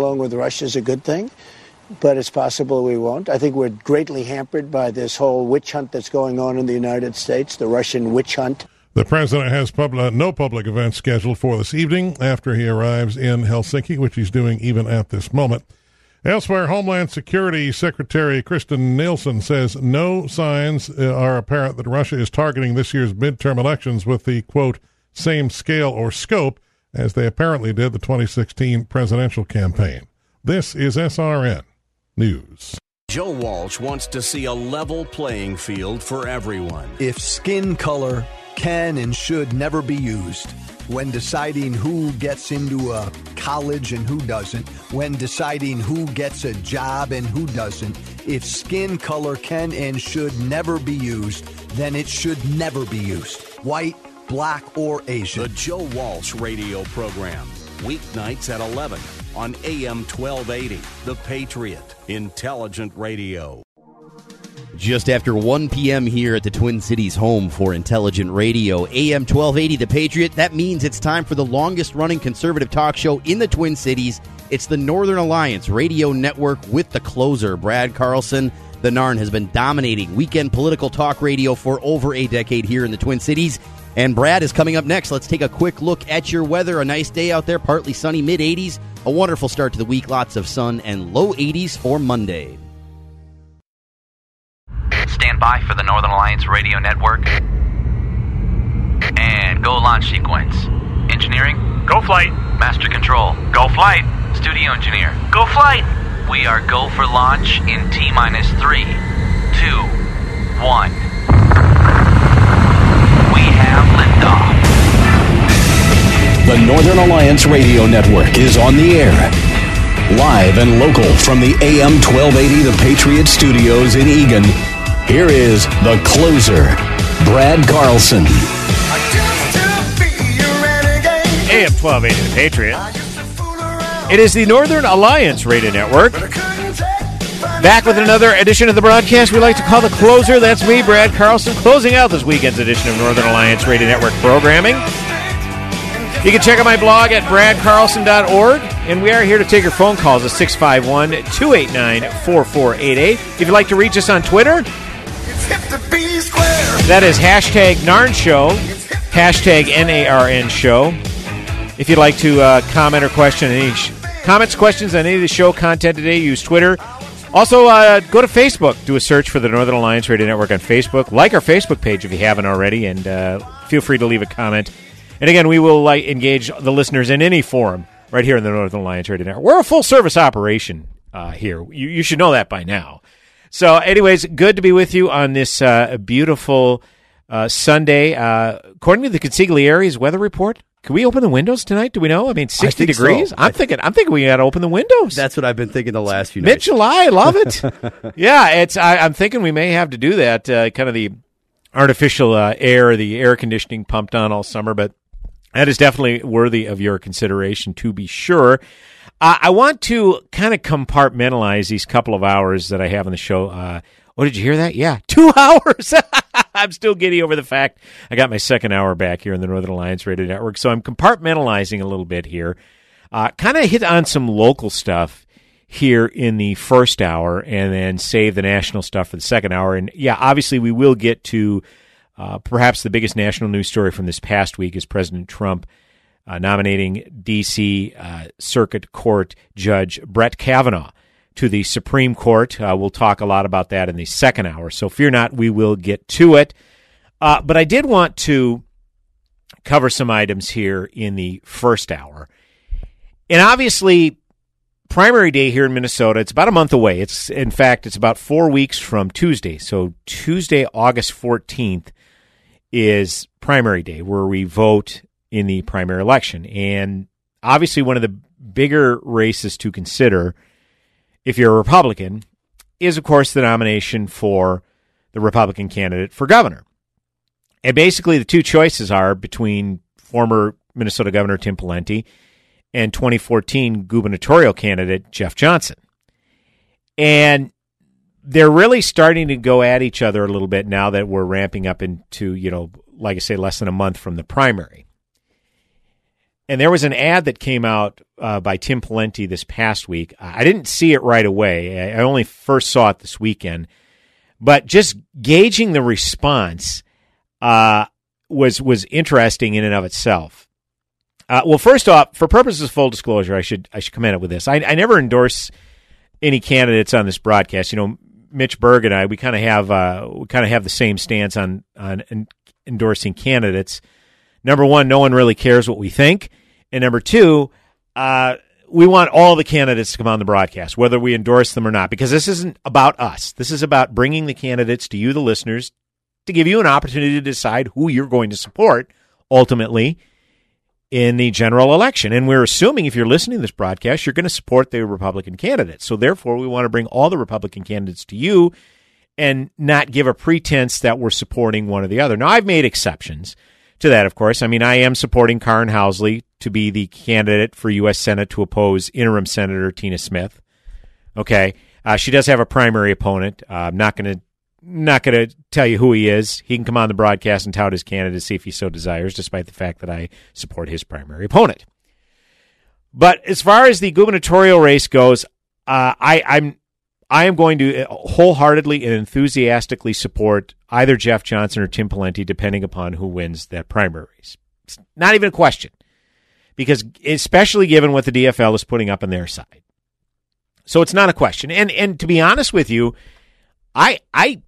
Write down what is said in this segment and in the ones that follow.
Along with Russia is a good thing, but it's possible we won't. I think we're greatly hampered by this whole witch hunt that's going on in the United States, the Russian witch hunt. The president has pub- no public events scheduled for this evening after he arrives in Helsinki, which he's doing even at this moment. Elsewhere, Homeland Security Secretary Kirstjen Nielsen says no signs uh, are apparent that Russia is targeting this year's midterm elections with the, quote, same scale or scope as they apparently did the 2016 presidential campaign. This is SRN News. Joe Walsh wants to see a level playing field for everyone. If skin color can and should never be used, when deciding who gets into a college and who doesn't, when deciding who gets a job and who doesn't, if skin color can and should never be used, then it should never be used. White, black, or Asian. The Joe Walsh Radio Program. Weeknights at 11 on AM 1280. The Patriot. Intelligent Radio. Just after 1 p.m. here at the Twin Cities home for Intelligent Radio, AM 1280 The Patriot. That means it's time for the longest running conservative talk show in the Twin Cities. It's the Northern Alliance Radio Network with the closer, Brad Carlson. The Narn has been dominating weekend political talk radio for over a decade here in the Twin Cities. And Brad is coming up next. Let's take a quick look at your weather. A nice day out there, partly sunny, mid 80s. A wonderful start to the week. Lots of sun and low 80s for Monday. Stand by for the Northern Alliance Radio Network. And go launch sequence. Engineering? Go flight. Master control? Go flight. Studio engineer? Go flight. We are go for launch in T minus 3, 2, 1. The Northern Alliance Radio Network is on the air. Live and local from the AM 1280 The Patriot Studios in Eagan. Here is the closer, Brad Carlson. AM 1280 The Patriot. It is the Northern Alliance Radio Network. Back with another edition of the broadcast we like to call the closer. That's me, Brad Carlson, closing out this weekend's edition of Northern Alliance Radio Network programming. You can check out my blog at bradcarlson.org, and we are here to take your phone calls at 651 289 4488. If you'd like to reach us on Twitter, that is hashtag Narn Show, hashtag N A R N Show. If you'd like to uh, comment or question any sh- comments, questions on any of the show content today, use Twitter. Also, uh, go to Facebook. Do a search for the Northern Alliance Radio Network on Facebook. Like our Facebook page if you haven't already, and uh, feel free to leave a comment. And again, we will like, engage the listeners in any forum right here in the Northern Alliance Radio Network. We're a full service operation uh, here. You, you should know that by now. So, anyways, good to be with you on this uh, beautiful uh, Sunday. Uh, according to the Consigliere's weather report, can we open the windows tonight? Do we know? I mean, sixty so. degrees. I'm I- thinking. I'm thinking we got to open the windows. That's what I've been thinking the last few Mid. July, I love it. yeah, it's. I, I'm thinking we may have to do that. Uh, kind of the artificial uh, air, the air conditioning pumped on all summer, but that is definitely worthy of your consideration to be sure. Uh, I want to kind of compartmentalize these couple of hours that I have on the show. Oh, did you hear that? Yeah, two hours. I'm still giddy over the fact I got my second hour back here in the Northern Alliance Radio Network. So I'm compartmentalizing a little bit here. Uh, kind of hit on some local stuff here in the first hour and then save the national stuff for the second hour. And yeah, obviously we will get to uh, perhaps the biggest national news story from this past week is President Trump uh, nominating D.C. Uh, Circuit Court Judge Brett Kavanaugh to the Supreme Court. Uh, we'll talk a lot about that in the second hour. So fear not, we will get to it. Uh, but I did want to cover some items here in the first hour. And obviously, primary day here in Minnesota, it's about a month away. It's in fact, it's about 4 weeks from Tuesday. So Tuesday, August 14th is primary day where we vote in the primary election. And obviously one of the bigger races to consider if you're a Republican is, of course, the nomination for the Republican candidate for governor. And basically, the two choices are between former Minnesota Governor Tim Pawlenty and 2014 gubernatorial candidate Jeff Johnson. And they're really starting to go at each other a little bit now that we're ramping up into, you know, like I say, less than a month from the primary. And there was an ad that came out uh, by Tim Pawlenty this past week. I didn't see it right away. I only first saw it this weekend. But just gauging the response uh, was was interesting in and of itself. Uh, well, first off, for purposes of full disclosure, I should I should comment it with this. I, I never endorse any candidates on this broadcast. You know, Mitch Berg and I, we kind of have uh, we kind of have the same stance on on endorsing candidates. Number one, no one really cares what we think, and number two, uh, we want all the candidates to come on the broadcast, whether we endorse them or not, because this isn't about us. This is about bringing the candidates to you, the listeners, to give you an opportunity to decide who you're going to support ultimately in the general election. And we're assuming if you're listening to this broadcast, you're going to support the Republican candidates. So therefore, we want to bring all the Republican candidates to you and not give a pretense that we're supporting one or the other. Now, I've made exceptions to that, of course. I mean, I am supporting Karin Housley to be the candidate for U.S. Senate to oppose interim Senator Tina Smith. Okay. Uh, she does have a primary opponent. Uh, I'm not going to not going to tell you who he is. He can come on the broadcast and tout his candidacy if he so desires, despite the fact that I support his primary opponent. But as far as the gubernatorial race goes, uh, I, I'm I am going to wholeheartedly and enthusiastically support either Jeff Johnson or Tim Pawlenty, depending upon who wins that primary race. It's not even a question, because especially given what the DFL is putting up on their side, so it's not a question. And and to be honest with you, I I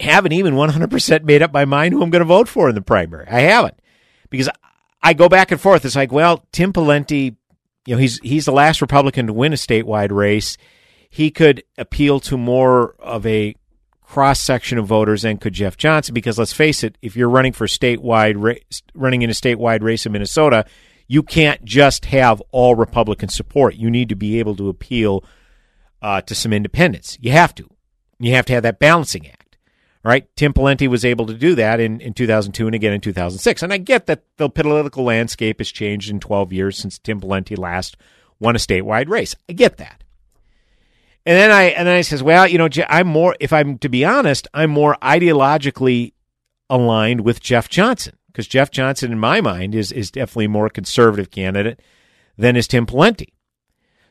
haven't even 100% made up my mind who I'm going to vote for in the primary. I haven't because I go back and forth. It's like, well, Tim Pawlenty, you know, he's he's the last Republican to win a statewide race. He could appeal to more of a cross section of voters than could Jeff Johnson because let's face it, if you're running for statewide race, running in a statewide race in Minnesota, you can't just have all Republican support. You need to be able to appeal uh, to some independents. You have to. You have to have that balancing act right? Tim Pawlenty was able to do that in, in 2002 and again in 2006. And I get that the political landscape has changed in 12 years since Tim Pawlenty last won a statewide race. I get that. And then I and then I says, well, you know, I'm more if I'm to be honest, I'm more ideologically aligned with Jeff Johnson because Jeff Johnson, in my mind, is is definitely a more conservative candidate than is Tim Pawlenty.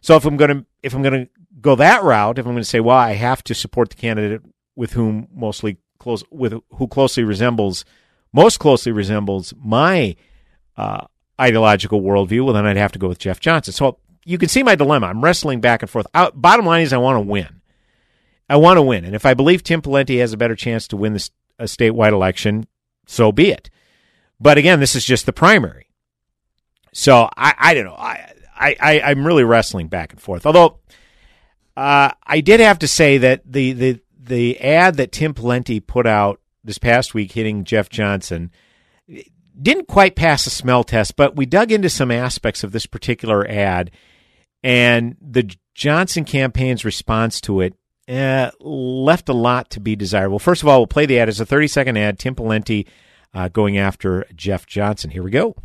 So if I'm going to if I'm going to go that route, if I'm going to say, well, I have to support the candidate with whom mostly close with who closely resembles most closely resembles my uh, ideological worldview, well, then I'd have to go with Jeff Johnson. So you can see my dilemma. I'm wrestling back and forth. Bottom line is, I want to win. I want to win, and if I believe Tim Pawlenty has a better chance to win this a statewide election, so be it. But again, this is just the primary, so I, I don't know. I, I, I'm really wrestling back and forth. Although uh, I did have to say that the the the ad that Tim Pawlenty put out this past week hitting Jeff Johnson didn't quite pass the smell test, but we dug into some aspects of this particular ad, and the Johnson campaign's response to it uh, left a lot to be desirable. First of all, we'll play the ad as a 30 second ad. Tim Pawlenty uh, going after Jeff Johnson. Here we go.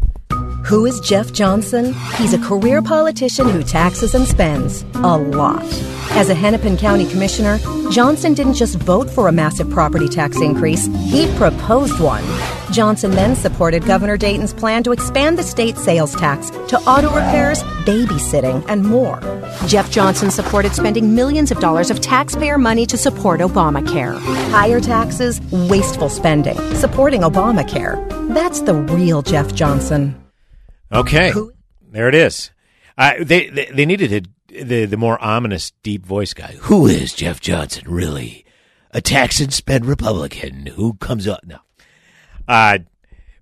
Who is Jeff Johnson? He's a career politician who taxes and spends a lot. As a Hennepin County Commissioner, Johnson didn't just vote for a massive property tax increase, he proposed one. Johnson then supported Governor Dayton's plan to expand the state sales tax to auto repairs, babysitting, and more. Jeff Johnson supported spending millions of dollars of taxpayer money to support Obamacare. Higher taxes, wasteful spending, supporting Obamacare. That's the real Jeff Johnson. Okay, there it is. Uh, they, they, they needed a, the the more ominous deep voice guy. Who is Jeff Johnson really? A tax and spend Republican who comes up no. Uh,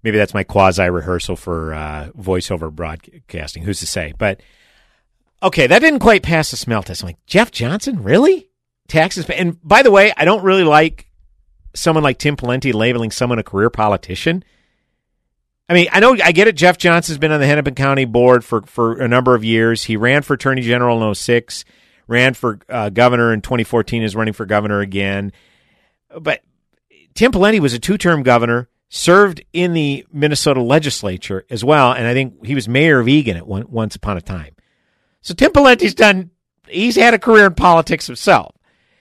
maybe that's my quasi rehearsal for uh, voiceover broadcasting. Who's to say? But okay, that didn't quite pass the smell test. I'm like Jeff Johnson, really? Taxes. And by the way, I don't really like someone like Tim Pawlenty labeling someone a career politician. I mean, I know I get it. Jeff Johnson's been on the Hennepin County board for, for a number of years. He ran for attorney general in 06, ran for uh, governor in 2014, is running for governor again. But Tim Pawlenty was a two term governor, served in the Minnesota legislature as well, and I think he was mayor of Eagan at one, once upon a time. So Tim Pawlenty's done, he's had a career in politics himself.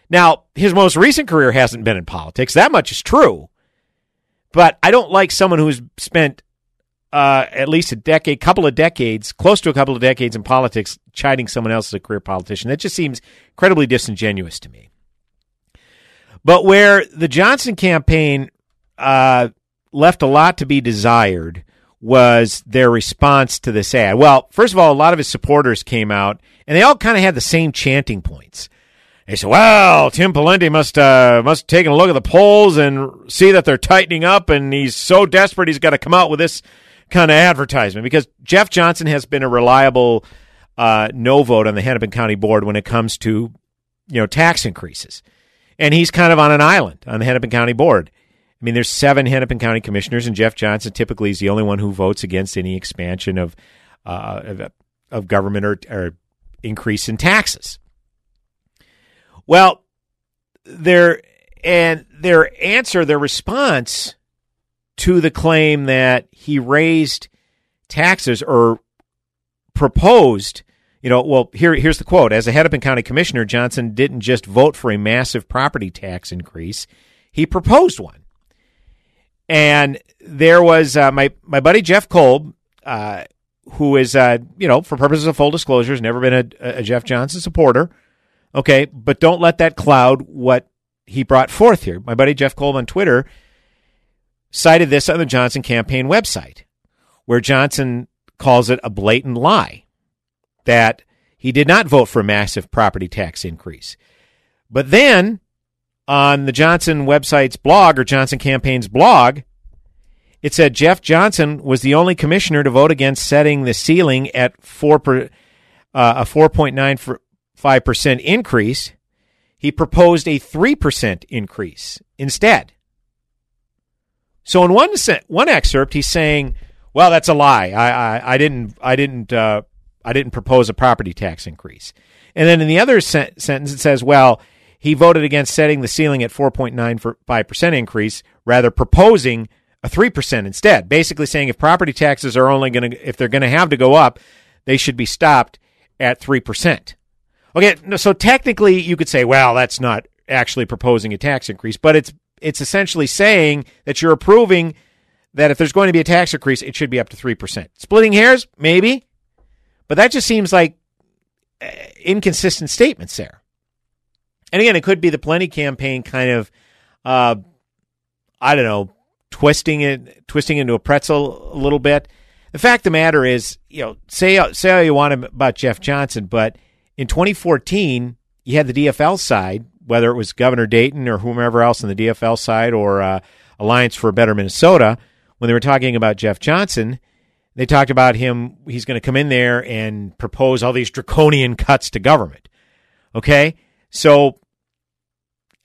Now, his most recent career hasn't been in politics. That much is true. But I don't like someone who's spent uh, at least a decade, couple of decades, close to a couple of decades in politics, chiding someone else as a career politician. That just seems incredibly disingenuous to me. But where the Johnson campaign uh, left a lot to be desired was their response to this ad. Well, first of all, a lot of his supporters came out, and they all kind of had the same chanting points. They said, "Well, Tim Pawlenty must uh, must have taken a look at the polls and see that they're tightening up, and he's so desperate he's got to come out with this kind of advertisement because Jeff Johnson has been a reliable uh, no vote on the Hennepin County Board when it comes to you know tax increases, and he's kind of on an island on the Hennepin County Board. I mean, there's seven Hennepin County commissioners, and Jeff Johnson typically is the only one who votes against any expansion of uh, of, of government or, or increase in taxes. Well, their and their answer, their response to the claim that he raised taxes or proposed, you know, well, here, here's the quote. As a Hennepin County Commissioner, Johnson didn't just vote for a massive property tax increase, he proposed one. And there was uh, my, my buddy Jeff Kolb, uh, who is, uh, you know, for purposes of full disclosure, has never been a, a Jeff Johnson supporter. Okay, but don't let that cloud what he brought forth here. My buddy Jeff Kolb on Twitter cited this on the Johnson campaign website, where Johnson calls it a blatant lie that he did not vote for a massive property tax increase. But then on the Johnson website's blog or Johnson campaign's blog, it said Jeff Johnson was the only commissioner to vote against setting the ceiling at four per, uh, a 4.95% increase. He proposed a 3% increase instead. So in one one excerpt, he's saying, "Well, that's a lie. I I, I didn't I didn't uh, I didn't propose a property tax increase." And then in the other se- sentence, it says, "Well, he voted against setting the ceiling at 4.95 percent increase, rather proposing a three percent instead." Basically saying if property taxes are only going to if they're going to have to go up, they should be stopped at three percent. Okay, so technically you could say, well, that's not actually proposing a tax increase, but it's it's essentially saying that you're approving that if there's going to be a tax increase, it should be up to 3%. Splitting hairs? Maybe. But that just seems like uh, inconsistent statements there. And again, it could be the Pawlenty campaign kind of, uh, I don't know, twisting it, twisting into a pretzel a little bit. The fact of the matter is, you know, say say all you want about Jeff Johnson, but in 2014, you had the DFL side whether it was Governor Dayton or whomever else on the DFL side or uh, Alliance for a Better Minnesota, when they were talking about Jeff Johnson, they talked about him. He's going to come in there and propose all these draconian cuts to government. Okay, so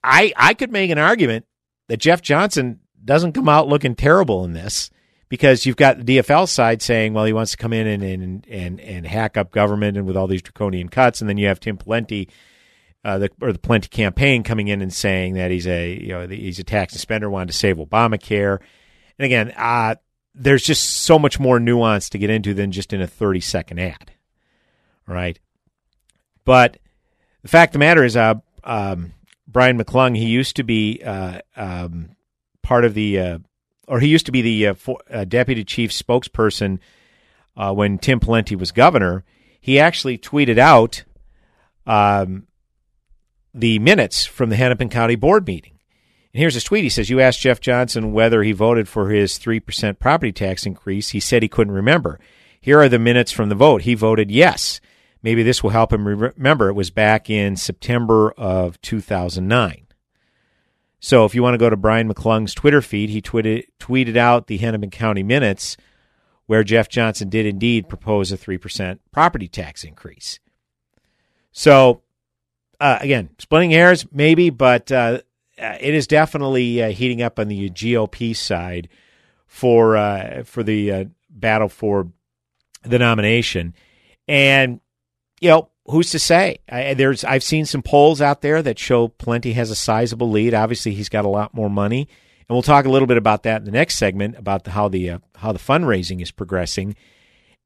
I I could make an argument that Jeff Johnson doesn't come out looking terrible in this because you've got the DFL side saying, well, he wants to come in and and and, and hack up government and with all these draconian cuts, and then you have Tim Pawlenty uh, the, or the Pawlenty campaign coming in and saying that he's a you know he's a tax spender, wanted to save Obamacare. And again, uh, there's just so much more nuance to get into than just in a 30 second ad, right? But the fact of the matter is, uh, um, Brian McClung, he used to be uh, um, part of the, uh, or he used to be the uh, for, deputy chief spokesperson when Tim Pawlenty was governor. He actually tweeted out um, the minutes from the Hennepin County Board meeting. And here's his tweet. He says, You asked Jeff Johnson whether he voted for his 3% property tax increase. He said he couldn't remember. Here are the minutes from the vote. He voted yes. Maybe this will help him remember. It was back in September of 2009. So if you want to go to Brian McClung's Twitter feed, he tweeted, tweeted out the Hennepin County minutes where Jeff Johnson did indeed propose a 3% property tax increase. So uh, again, splitting hairs, maybe, but uh, it is definitely uh, heating up on the GOP side for uh, for the uh, battle for the nomination. And you know, who's to say? I, there's I've seen some polls out there that show Pawlenty has a sizable lead. Obviously, he's got a lot more money, and we'll talk a little bit about that in the next segment about the, how the uh, how the fundraising is progressing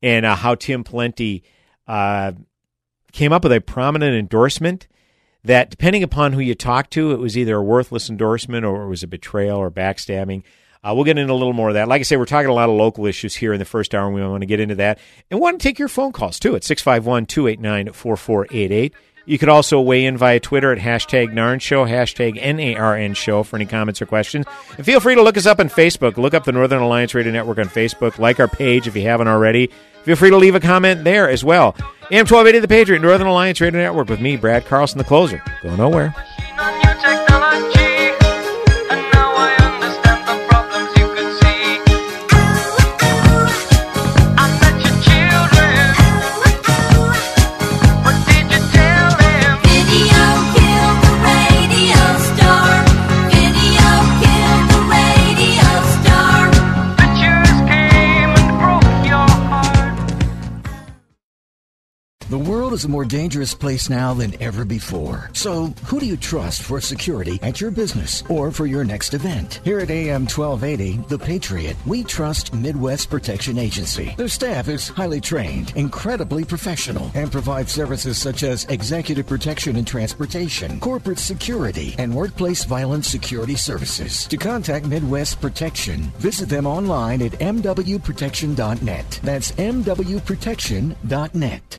and uh, how Tim Pawlenty uh, came up with a prominent endorsement that, depending upon who you talk to, it was either a worthless endorsement or it was a betrayal or backstabbing. Uh, we'll get into a little more of that. Like I say, we're talking a lot of local issues here in the first hour, and we want to get into that. And want to take your phone calls, too, at 651 289 4488. You could also weigh in via Twitter at hashtag NARN Show, hashtag NARN Show for any comments or questions. And feel free to look us up on Facebook. Look up the Northern Alliance Radio Network on Facebook. Like our page if you haven't already. Feel free to leave a comment there as well. AM 1280 The Patriot, Northern Alliance Radio Network with me, Brad Carlson, the closer. Go nowhere. World is a more dangerous place now than ever before. So, who do you trust for security at your business or for your next event? Here at AM 1280, The Patriot, we trust Midwest Protection Agency. Their staff is highly trained, incredibly professional, and provides services such as executive protection and transportation, corporate security, and workplace violence security services. To contact Midwest Protection, visit them online at mwprotection.net. That's mwprotection.net.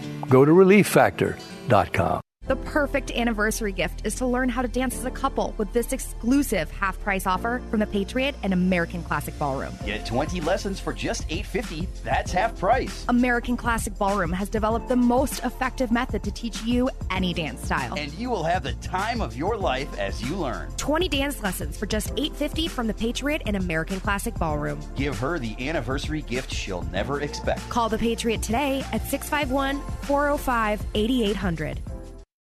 go to relieffactor.com. The perfect anniversary gift is to learn how to dance as a couple with this exclusive half price offer from the Patriot and American Classic Ballroom. Get 20 lessons for just $8.50. That's half price. American Classic Ballroom has developed the most effective method to teach you any dance style. And you will have the time of your life as you learn. 20 dance lessons for just $8.50 from the Patriot and American Classic Ballroom. Give her the anniversary gift she'll never expect. Call the Patriot today at 651 405 8800.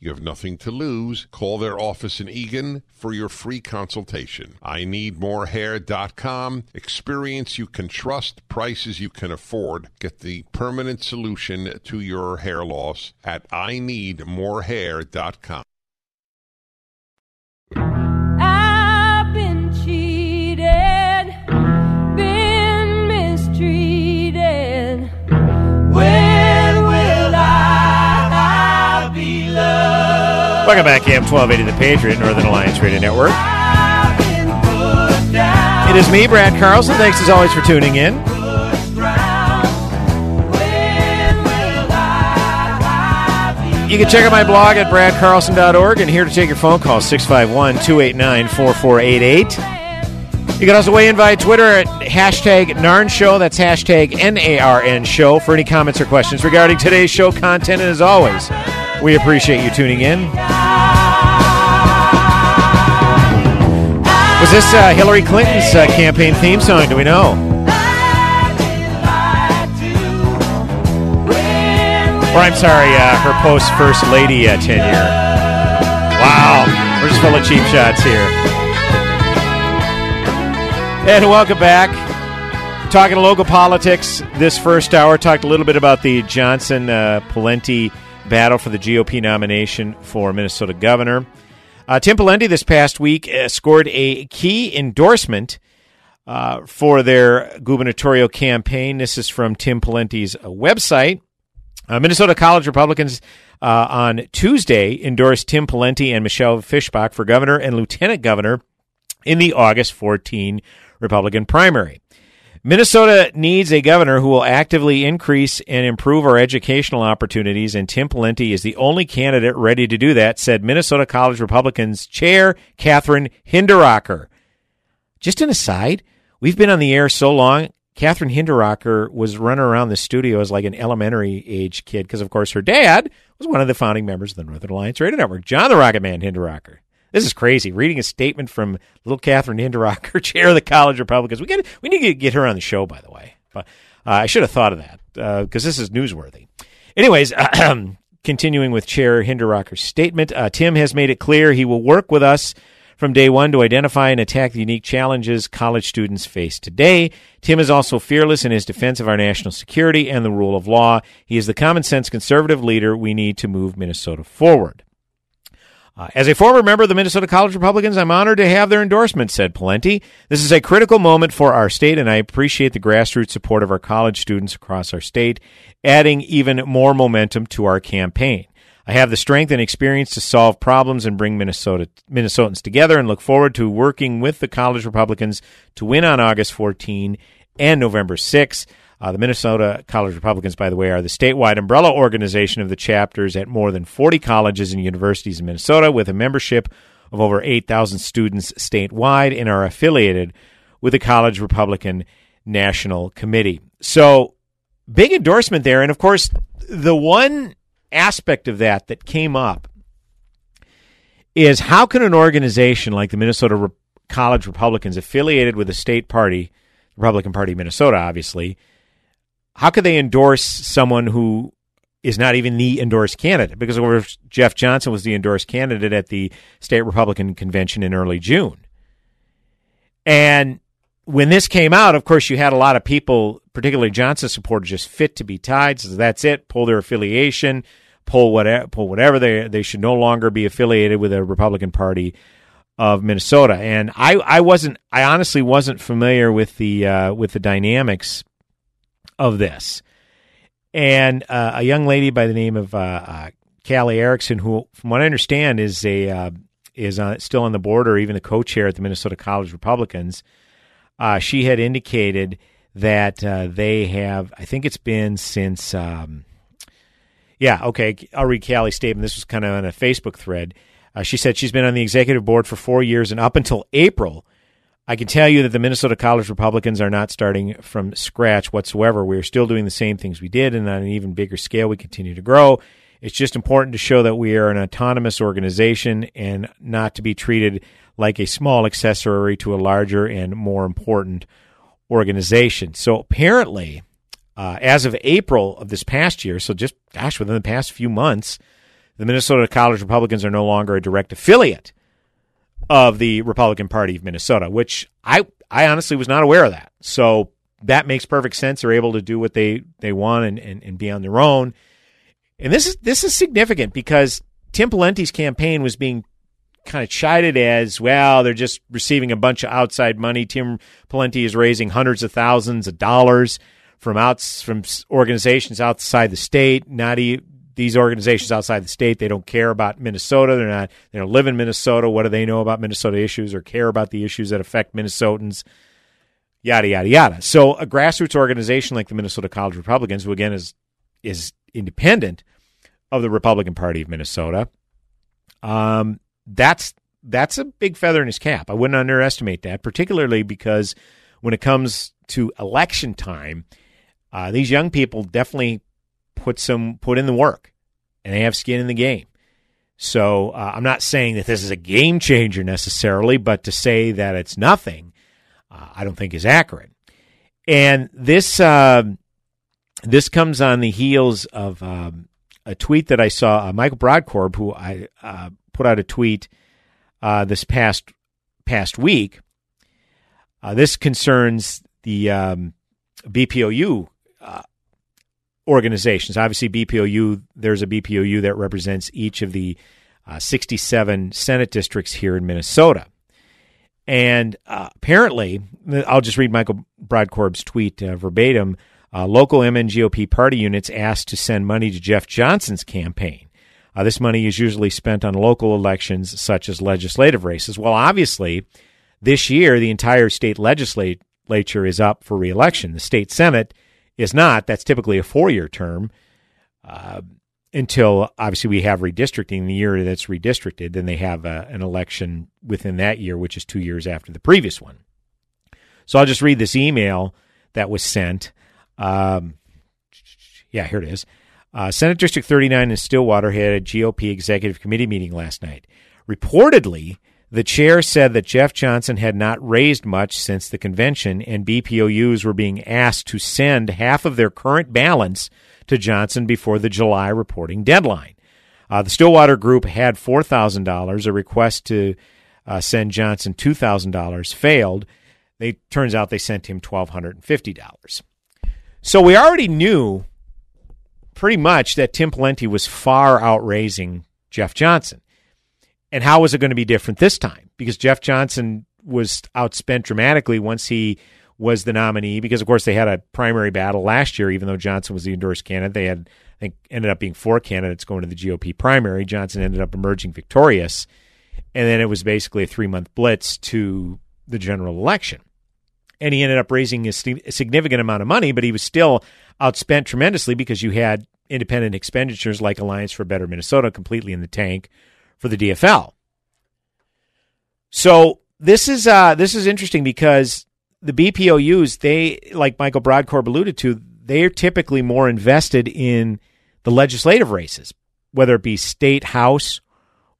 You have nothing to lose. Call their office in Eagan for your free consultation. I need morehair.com. Experience you can trust, prices you can afford. Get the permanent solution to your hair loss at I need morehair.com. I've Welcome back, AM 1280 The Patriot, Northern Alliance Radio Network. It is me, Brad Carlson. Thanks as always for tuning in. You can check out my blog at bradcarlson.org and here to take your phone call 651 289 4488. You can also weigh in via Twitter at hashtag Narn Show. That's hashtag N A R N Show for any comments or questions regarding today's show content. And as always, we appreciate you tuning in. Was this uh, Hillary Clinton's uh, campaign theme song? Do we know? Or I'm sorry, uh, her post first lady uh, tenure. Wow, we're just full of cheap shots here. And welcome back. Talking local politics this first hour. Talked a little bit about the Johnson uh, Pawlenty battle for the GOP nomination for Minnesota governor. Uh, Tim Pawlenty this past week uh, scored a key endorsement uh, for their gubernatorial campaign. This is from Tim Pawlenty's uh, website. Uh, Minnesota College Republicans uh, on Tuesday endorsed Tim Pawlenty and Michelle Fischbach for governor and lieutenant governor in the August 14 Republican primary. Minnesota needs a governor who will actively increase and improve our educational opportunities, and Tim Pawlenty is the only candidate ready to do that, said Minnesota College Republicans Chair Catherine Hinderaker. Just an aside, we've been on the air so long, Catherine Hinderaker was running around the studio as like an elementary age kid because, of course, her dad was one of the founding members of the Northern Alliance Radio Network, John the Rocket Man Hinderaker. This is crazy. Reading a statement from little Catherine Hinderaker, chair of the college Republicans. We get we need to get her on the show, by the way. But uh, I should have thought of that because uh, this is newsworthy. Anyways, continuing with Chair Hinderaker's statement, uh, Tim has made it clear he will work with us from day one to identify and attack the unique challenges college students face today. Tim is also fearless in his defense of our national security and the rule of law. He is the common sense conservative leader we need to move Minnesota forward. Uh, as a former member of the Minnesota College Republicans, I'm honored to have their endorsement, said Pawlenty. This is a critical moment for our state, and I appreciate the grassroots support of our college students across our state, adding even more momentum to our campaign. I have the strength and experience to solve problems and bring Minnesota Minnesotans together and look forward to working with the college Republicans to win on August 14 and November 6. Uh, the Minnesota College Republicans, by the way, are the statewide umbrella organization of the chapters at more than 40 colleges and universities in Minnesota with a membership of over 8,000 students statewide and are affiliated with the College Republican National Committee. So, big endorsement there. And of course, the one aspect of that that came up is how can an organization like the Minnesota Re- College Republicans, affiliated with a state party, Republican Party of Minnesota, obviously, how could they endorse someone who is not even the endorsed candidate? Because of course, Jeff Johnson was the endorsed candidate at the state Republican convention in early June. And when this came out, of course, you had a lot of people, particularly Johnson supporters, just fit to be tied. So that's it. Pull their affiliation, pull whatever, pull whatever. They they should no longer be affiliated with a Republican Party of Minnesota. And I I wasn't I honestly wasn't familiar with the uh, with the dynamics of this. And uh, a young lady by the name of uh, uh, Callie Erickson, who, from what I understand, is a uh, is still on the board or even the co-chair at the Minnesota College Republicans. Uh, she had indicated that uh, they have, I think it's been since, um, yeah, okay, I'll read Callie's statement. This was kind of on a Facebook thread. she said she's been on the executive board for four years, and up until April, I can tell you that the Minnesota College Republicans are not starting from scratch whatsoever. We are still doing the same things we did, and on an even bigger scale, we continue to grow. It's just important to show that we are an autonomous organization and not to be treated like a small accessory to a larger and more important organization. So apparently, uh, as of April of this past year, so just, gosh, within the past few months, the Minnesota College Republicans are no longer a direct affiliate of the Republican Party of Minnesota, which I I honestly was not aware of that. So that makes perfect sense. They're able to do what they, they want and, and, and be on their own. And this is this is significant because Tim Pawlenty's campaign was being kind of chided as well. They're just receiving a bunch of outside money. Tim Pawlenty is raising hundreds of thousands of dollars from outs from organizations outside the state. Not e- these organizations outside the state they don't care about Minnesota. They're not they don't live in Minnesota. What do they know about Minnesota issues or care about the issues that affect Minnesotans? Yada yada yada. So a grassroots organization like the Minnesota College Republicans, who again is is independent of the Republican Party of Minnesota, um, that's that's a big feather in his cap. I wouldn't underestimate that, particularly because when it comes to election time, uh, these young people definitely put some put in the work, and they have skin in the game. So uh, I'm not saying that this is a game changer necessarily, but to say that it's nothing, uh, I don't think is accurate. And this uh, this comes on the heels of um, a tweet that I saw. Uh, Michael Brodkorb, who I uh, put out a tweet uh, this past past week. this concerns the um, BPOU organizations. Obviously, BPOU, there's a BPOU that represents each of the uh, 67 Senate districts here in Minnesota. And uh, apparently, I'll just read Michael Brodkorb's tweet uh, verbatim. Uh, local MNGOP party units asked to send money to Jeff Johnson's campaign. Uh, this money is usually spent on local elections, such as legislative races. Well, obviously, this year the entire state legislature is up for reelection. The state senate is not. That's typically a four year term uh, until obviously we have redistricting. The year that's redistricted, then they have a, an election within that year, which is two years after the previous one. So I'll just read this email that was sent. Um, yeah, here it is. Uh, Senate District 39 in Stillwater had a GOP executive committee meeting last night. Reportedly, the chair said that Jeff Johnson had not raised much since the convention, and BPOUs were being asked to send half of their current balance to Johnson before the July reporting deadline. Uh, the Stillwater Group had $4,000. A request to uh, send Johnson $2,000 failed. They turns out they sent him $1,250. So we already knew pretty much that Tim Pawlenty was far outraising Jeff Johnson. And how was it going to be different this time? Because Jeff Johnson was outspent dramatically once he was the nominee. Because of course they had a primary battle last year, even though Johnson was the endorsed candidate. They had, I think, ended up being four candidates going to the GOP primary. Johnson ended up emerging victorious, and then it was basically a three month blitz to the general election. And he ended up raising a significant amount of money, but he was still outspent tremendously because you had independent expenditures like Alliance for Better Minnesota completely in the tank for the DFL. So this is uh, this is interesting because the BPOUs, they like Michael Brodkorb alluded to, they're typically more invested in the legislative races, whether it be state house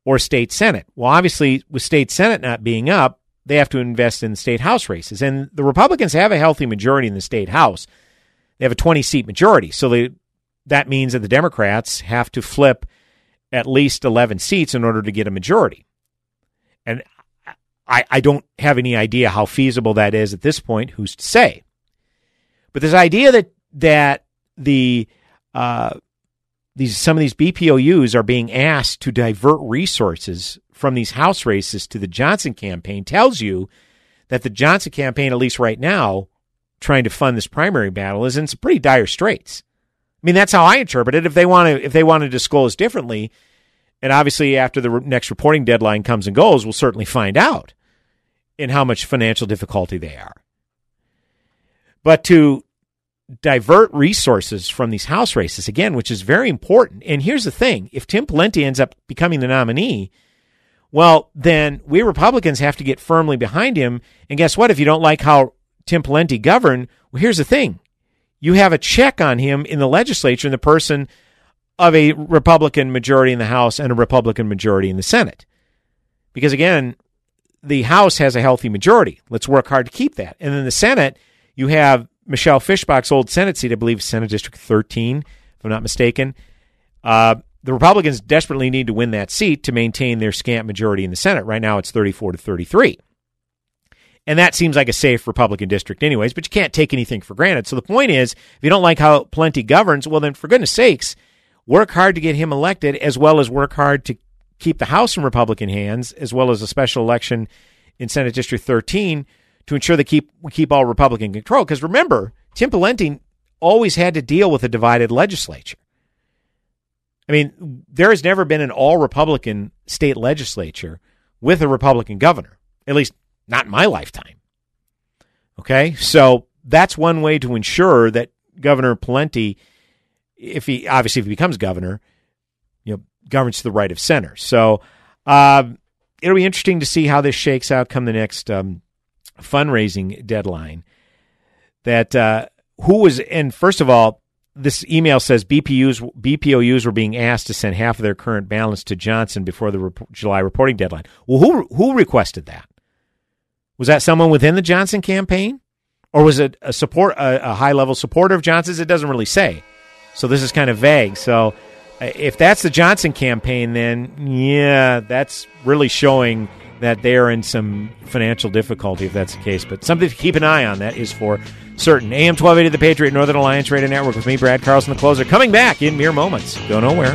or state senate. Well, obviously, with state senate not being up, they have to invest in state house races, and the Republicans have a healthy majority in the state house. They have a 20 seat majority, so they, that means that the Democrats have to flip at least 11 seats in order to get a majority. And I, I don't have any idea how feasible that is at this point. Who's to say? But this idea that that the uh, these some of these BPOUs are being asked to divert resources from these House races to the Johnson campaign tells you that the Johnson campaign, at least right now, trying to fund this primary battle, is in some pretty dire straits. I mean, that's how I interpret it. If they want to, if they want to disclose differently, and obviously after the next reporting deadline comes and goes, we'll certainly find out in how much financial difficulty they are. But to divert resources from these house races again, which is very important. And here's the thing: if Tim Pawlenty ends up becoming the nominee, well, then we Republicans have to get firmly behind him. And guess what? If you don't like how Tim Pawlenty governed, well, here's the thing: you have a check on him in the legislature in the person of a Republican majority in the House and a Republican majority in the Senate. Because again, the House has a healthy majority. Let's work hard to keep that. And then the Senate, you have Michelle Fischbach's old Senate seat, I believe, Senate District 13, if I'm not mistaken. Uh, the Republicans desperately need to win that seat to maintain their scant majority in the Senate. Right now, it's 34 to 33. And that seems like a safe Republican district, anyways, but you can't take anything for granted. So the point is, if you don't like how Pawlenty governs, well, then for goodness sakes, work hard to get him elected, as well as work hard to keep the House in Republican hands, as well as a special election in Senate District 13 to ensure they keep we keep all Republican control. Because remember, Tim Pawlenty always had to deal with a divided legislature. I mean, there has never been an all Republican state legislature with a Republican governor, at least not in my lifetime. Okay, so that's one way to ensure that Governor Pawlenty, if he obviously if he becomes governor, you know, governs to the right of center. So uh, it'll be interesting to see how this shakes out come the next um, fundraising deadline. That uh, who was and first of all, this email says BPUs BPOUs were being asked to send half of their current balance to Johnson before the rep- July reporting deadline. Well, who who requested that? Was that someone within the Johnson campaign, or was it a support a, a high level supporter of Johnson's? It doesn't really say. So this is kind of vague. So uh, if that's the Johnson campaign, then yeah, that's really showing that they are in some financial difficulty if that's the case. But something to keep an eye on that is for certain. AM 1280 The Patriot Northern Alliance Radio Network with me, Brad Carlson, the closer, coming back in mere moments. Go nowhere.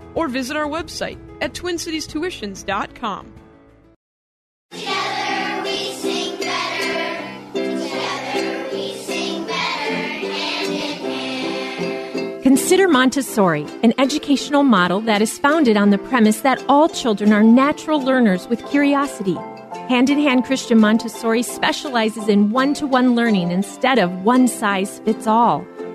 or visit our website at twincitiestuitions.com. Together we sing better. Together we sing better. Hand in hand. Consider Montessori, an educational model that is founded on the premise that all children are natural learners with curiosity. Hand in Hand Christian Montessori specializes in one to one learning instead of one size fits all.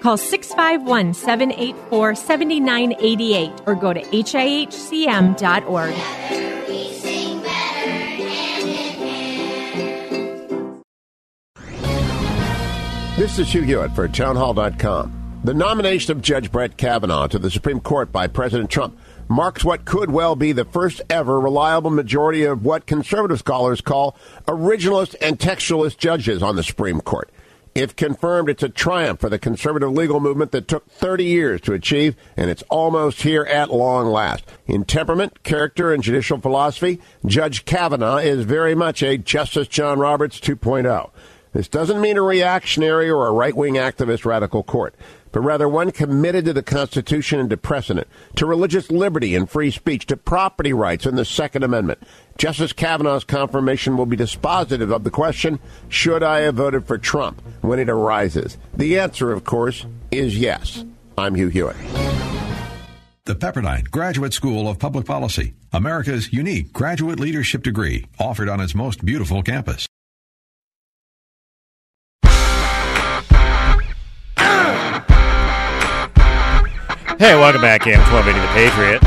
Call 651 784 7988 or go to HIHCM.org. This is Hugh Hewitt for Townhall.com. The nomination of Judge Brett Kavanaugh to the Supreme Court by President Trump marks what could well be the first ever reliable majority of what conservative scholars call originalist and textualist judges on the Supreme Court. If confirmed, it's a triumph for the conservative legal movement that took 30 years to achieve, and it's almost here at long last. In temperament, character, and judicial philosophy, Judge Kavanaugh is very much a Justice John Roberts 2.0. This doesn't mean a reactionary or a right wing activist radical court, but rather one committed to the Constitution and to precedent, to religious liberty and free speech, to property rights and the Second Amendment. Justice Kavanaugh's confirmation will be dispositive of the question should I have voted for Trump when it arises? The answer, of course, is yes. I'm Hugh Hewitt. The Pepperdine Graduate School of Public Policy, America's unique graduate leadership degree, offered on its most beautiful campus. Hey, welcome back, AM 1280 The Patriot.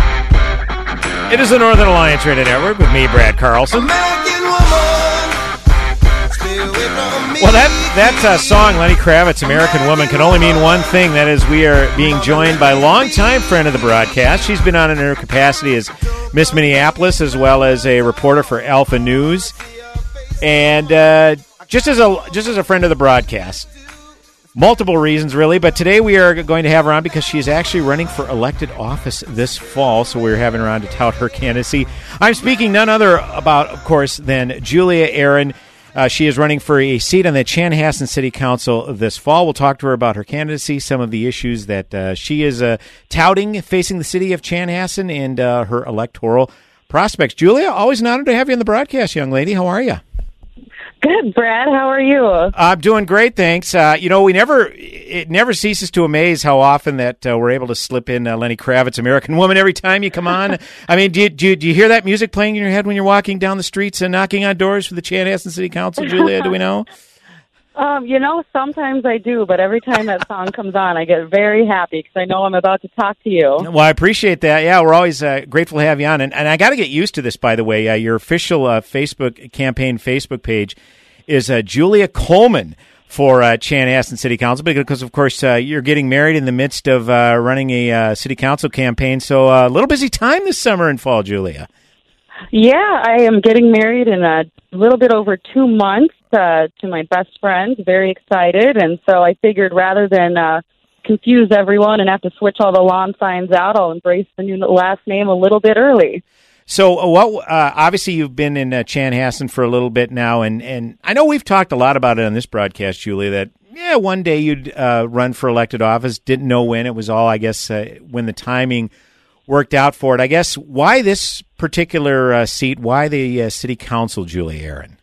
It is the Northern Alliance Radio Network with me, Brad Carlson. Well, that that uh, song, Lenny Kravitz, "American Woman," can only mean one thing. That is, we are being joined by longtime friend of the broadcast. She's been on in her capacity as Miss Minneapolis, as well as a reporter for Alpha News, and uh, just as a just as a friend of the broadcast. Multiple reasons, really, but today we are going to have her on because she is actually running for elected office this fall. So we're having her on to tout her candidacy. I'm speaking none other about, of course, than Julia Aaron. Uh, she is running for a seat on the Chanhassen City Council this fall. We'll talk to her about her candidacy, some of the issues that uh, she is uh, touting facing the city of Chanhassen, and uh, her electoral prospects. Julia, always an honor to have you on the broadcast, young lady. How are you? Good, Brad. How are you? I'm doing great, thanks. Uh, you know, we never it never ceases to amaze how often that uh, we're able to slip in uh, Lenny Kravitz, "American Woman," every time you come on. I mean, do you, do you, do you hear that music playing in your head when you're walking down the streets and knocking on doors for the Chanhassen City Council, Julia? Do we know? Um, you know, sometimes I do, but every time that song comes on, I get very happy because I know I'm about to talk to you. Well, I appreciate that. Yeah, we're always uh, grateful to have you on, and, and I got to get used to this. By the way, uh, your official uh, Facebook campaign Facebook page is uh, Julia Coleman for uh, Chanhassen City Council because, of course, uh, you're getting married in the midst of uh, running a uh, city council campaign. So uh, a little busy time this summer and fall, Julia. Yeah, I am getting married in a little bit over two months uh, to my best friend. Very excited, and so I figured rather than uh, confuse everyone and have to switch all the lawn signs out, I'll embrace the new last name a little bit early. So, uh, what? Uh, obviously, you've been in uh, Chanhassen for a little bit now, and and I know we've talked a lot about it on this broadcast, Julia. That yeah, one day you'd uh, run for elected office. Didn't know when. It was all, I guess, uh, when the timing worked out for it. I guess why this particular uh, seat? Why the city council, Julia Aaron?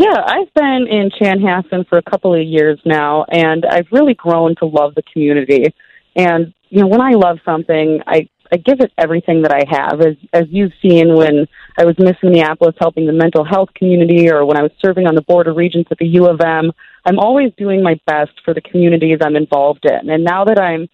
Yeah, I've been in Chanhassen for a couple of years now, and I've really grown to love the community. And you know, when I love something, I I give it everything that I have. As as you've seen when I was Miss Minneapolis helping the mental health community, or when I was serving on the board of regents at the U of M, I'm always doing my best for the communities I'm involved in. And now that I'm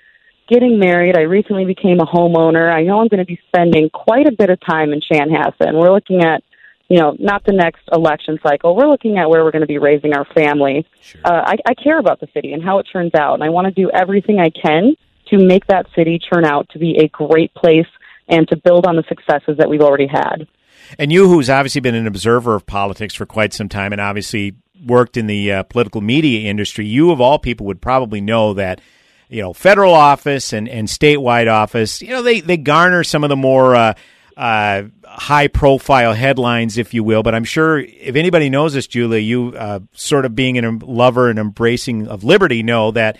getting married, I recently became a homeowner. I know I'm going to be spending quite a bit of time in Chanhassen. We're looking at you know, not the next election cycle. We're looking at where we're going to be raising our family. Sure. Uh, I, I care about the city and how it turns out, and I want to do everything I can to make that city turn out to be a great place and to build on the successes that we've already had. And you, who's obviously been an observer of politics for quite some time and obviously worked in the uh, political media industry, you of all people would probably know that you know federal office and, and statewide office, you know they they garner some of the more uh, uh, high profile headlines, if you will. But I'm sure if anybody knows this, Julia, you uh, sort of being a lover and embracing of liberty, know that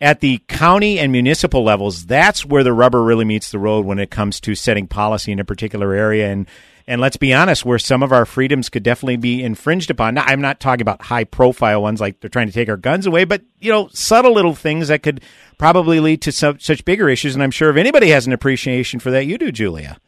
at the county and municipal levels, that's where the rubber really meets the road when it comes to setting policy in a particular area. And and let's be honest, where some of our freedoms could definitely be infringed upon. Now, I'm not talking about high profile ones like they're trying to take our guns away, but you know, subtle little things that could probably lead to some, such bigger issues. And I'm sure if anybody has an appreciation for that, you do, Julia.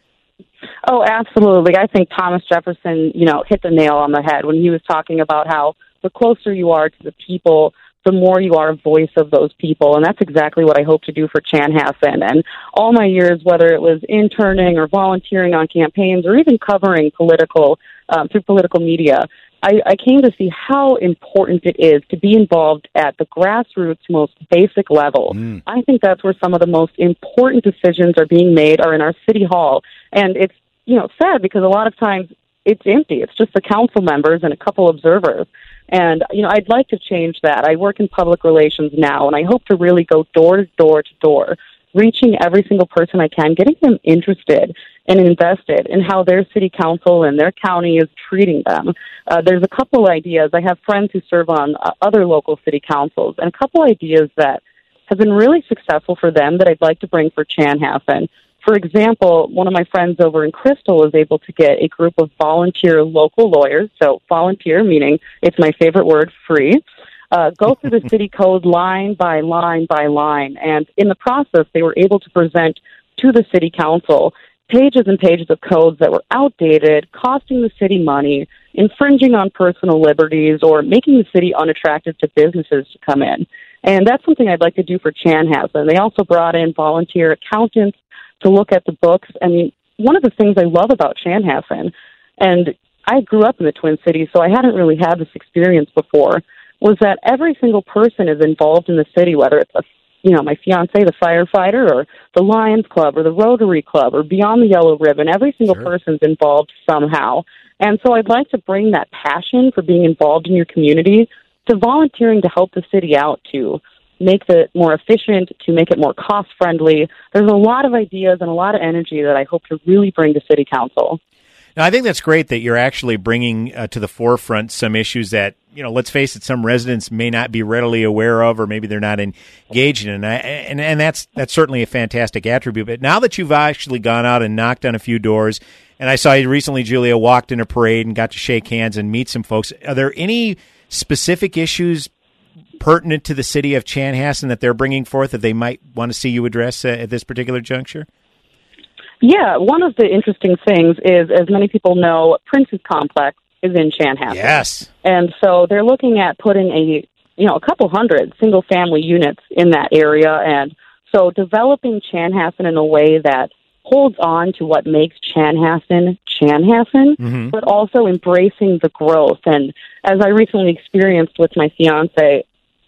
Oh, absolutely. I think Thomas Jefferson, you know, hit the nail on the head when he was talking about how the closer you are to the people, the more you are a voice of those people. And that's exactly what I hope to do for Chan Chanhassen. And all my years, whether it was interning or volunteering on campaigns or even covering political, um, through political media, I, I came to see how important it is to be involved at the grassroots, most basic level. Mm. I think that's where some of the most important decisions are being made are in our city hall. And it's, you know, sad because a lot of times it's empty. It's just the council members and a couple observers. And, you know, I'd like to change that. I work in public relations now, and I hope to really go door to door to door, reaching every single person I can, getting them interested and invested in how their city council and their county is treating them. Uh, there's a couple ideas. I have friends who serve on uh, other local city councils, and a couple ideas that have been really successful for them that I'd like to bring for Chanhassen. For example, one of my friends over in Crystal was able to get a group of volunteer local lawyers, so volunteer meaning it's my favorite word, free, uh, go through the city code line by line by line. And in the process, they were able to present to the city council pages and pages of codes that were outdated, costing the city money, infringing on personal liberties, or making the city unattractive to businesses to come in. And that's something I'd like to do for Chanhassen. They also brought in volunteer accountants to look at the books. And one of the things I love about Chanhassen, and I grew up in the Twin Cities, so I hadn't really had this experience before, was that every single person is involved in the city, whether it's a you know, my fiance, the firefighter, or the Lions Club, or the Rotary Club, or Beyond the Yellow Ribbon. Every single sure. person's involved somehow. And so I'd like to bring that passion for being involved in your community to volunteering to help the city out to make it more efficient, to make it more cost friendly. There's a lot of ideas and a lot of energy that I hope to really bring to City Council. Now, I think that's great that you're actually bringing uh, to the forefront some issues that, you know, let's face it, some residents may not be readily aware of, or maybe they're not engaged in. And, and, and that's, that's certainly a fantastic attribute. But now that you've actually gone out and knocked on a few doors And I saw you recently, Julia, walked in a parade and got to shake hands and meet some folks. Are there any specific issues pertinent to the city of Chanhassen that they're bringing forth that they might want to see you address uh, at this particular juncture? Yeah, one of the interesting things is, as many people know, Prince's Complex is in Chanhassen. Yes. And so they're looking at putting a, you know, a couple hundred single family units in that area. And so developing Chanhassen in a way that holds on to what makes Chanhassen Chanhassen, Mhm. but also embracing the growth. And as I recently experienced with my fiance,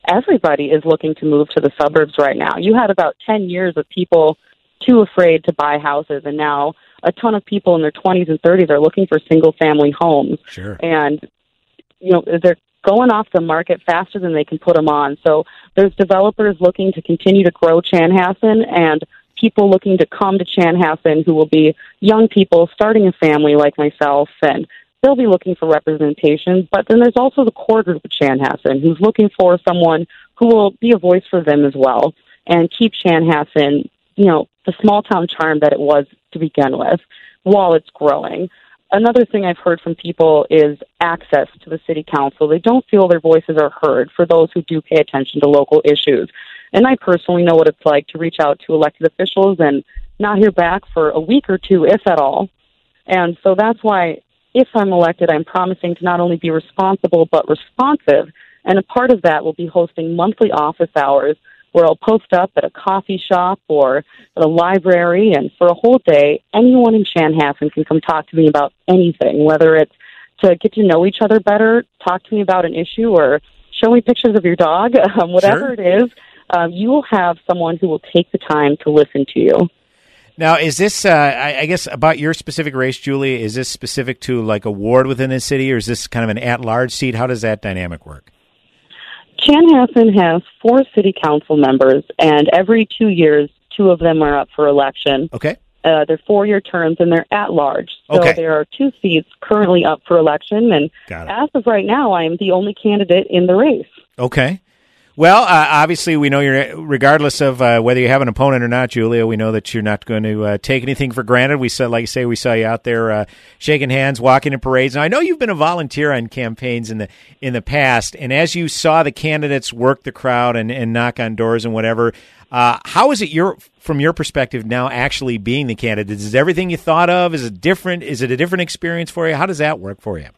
everybody is looking to move to the suburbs right now. You had about 10 years of people too afraid to buy houses, and now a ton of people in their 20s and 30s are looking for single family homes. Sure. And, you know, they're going off the market faster than they can put them on. So there's developers looking to continue to grow Chanhassen and people looking to come to Chanhassen who will be young people starting a family like myself and they'll be looking for representation. But then there's also the core group of Chanhassen who's looking for someone who will be a voice for them as well and keep Chanhassen, you know, the small town charm that it was to begin with while it's growing. Another thing I've heard from people is access to the city council. They don't feel their voices are heard for those who do pay attention to local issues. And I personally know what it's like to reach out to elected officials and not hear back for a week or two, if at all. And so that's why, if I'm elected, I'm promising to not only be responsible but responsive. And a part of that will be hosting monthly office hours where I'll post up at a coffee shop or at a library. And for a whole day, anyone in Chanhassen can come talk to me about anything, whether it's to get to know each other better, talk to me about an issue, or show me pictures of your dog, um, whatever it is. Um, you will have someone who will take the time to listen to you. Now, is this, uh, I, I guess, about your specific race, Julie, Is this specific to like a ward within the city, or is this kind of an at-large seat? How does that dynamic work? Chanhassen has four city council members, and every two years, two of them are up for election. Okay. Uh, they're four-year terms, and they're at large. So Okay. there are two seats currently up for election, and as of right now, I am the only candidate in the race. Okay. Well, uh, obviously, we know you're, regardless of uh, whether you have an opponent or not, Julia, we know that you're not going to uh, take anything for granted. We saw, like you say, we saw you out there uh, shaking hands, walking in parades. Now, I know you've been a volunteer on campaigns in the in the past, and as you saw the candidates work the crowd and, and knock on doors and whatever, uh, how is it your from your perspective now actually being the candidate? Is everything you thought of? Is it different? Is it a different experience for you? How does that work for you?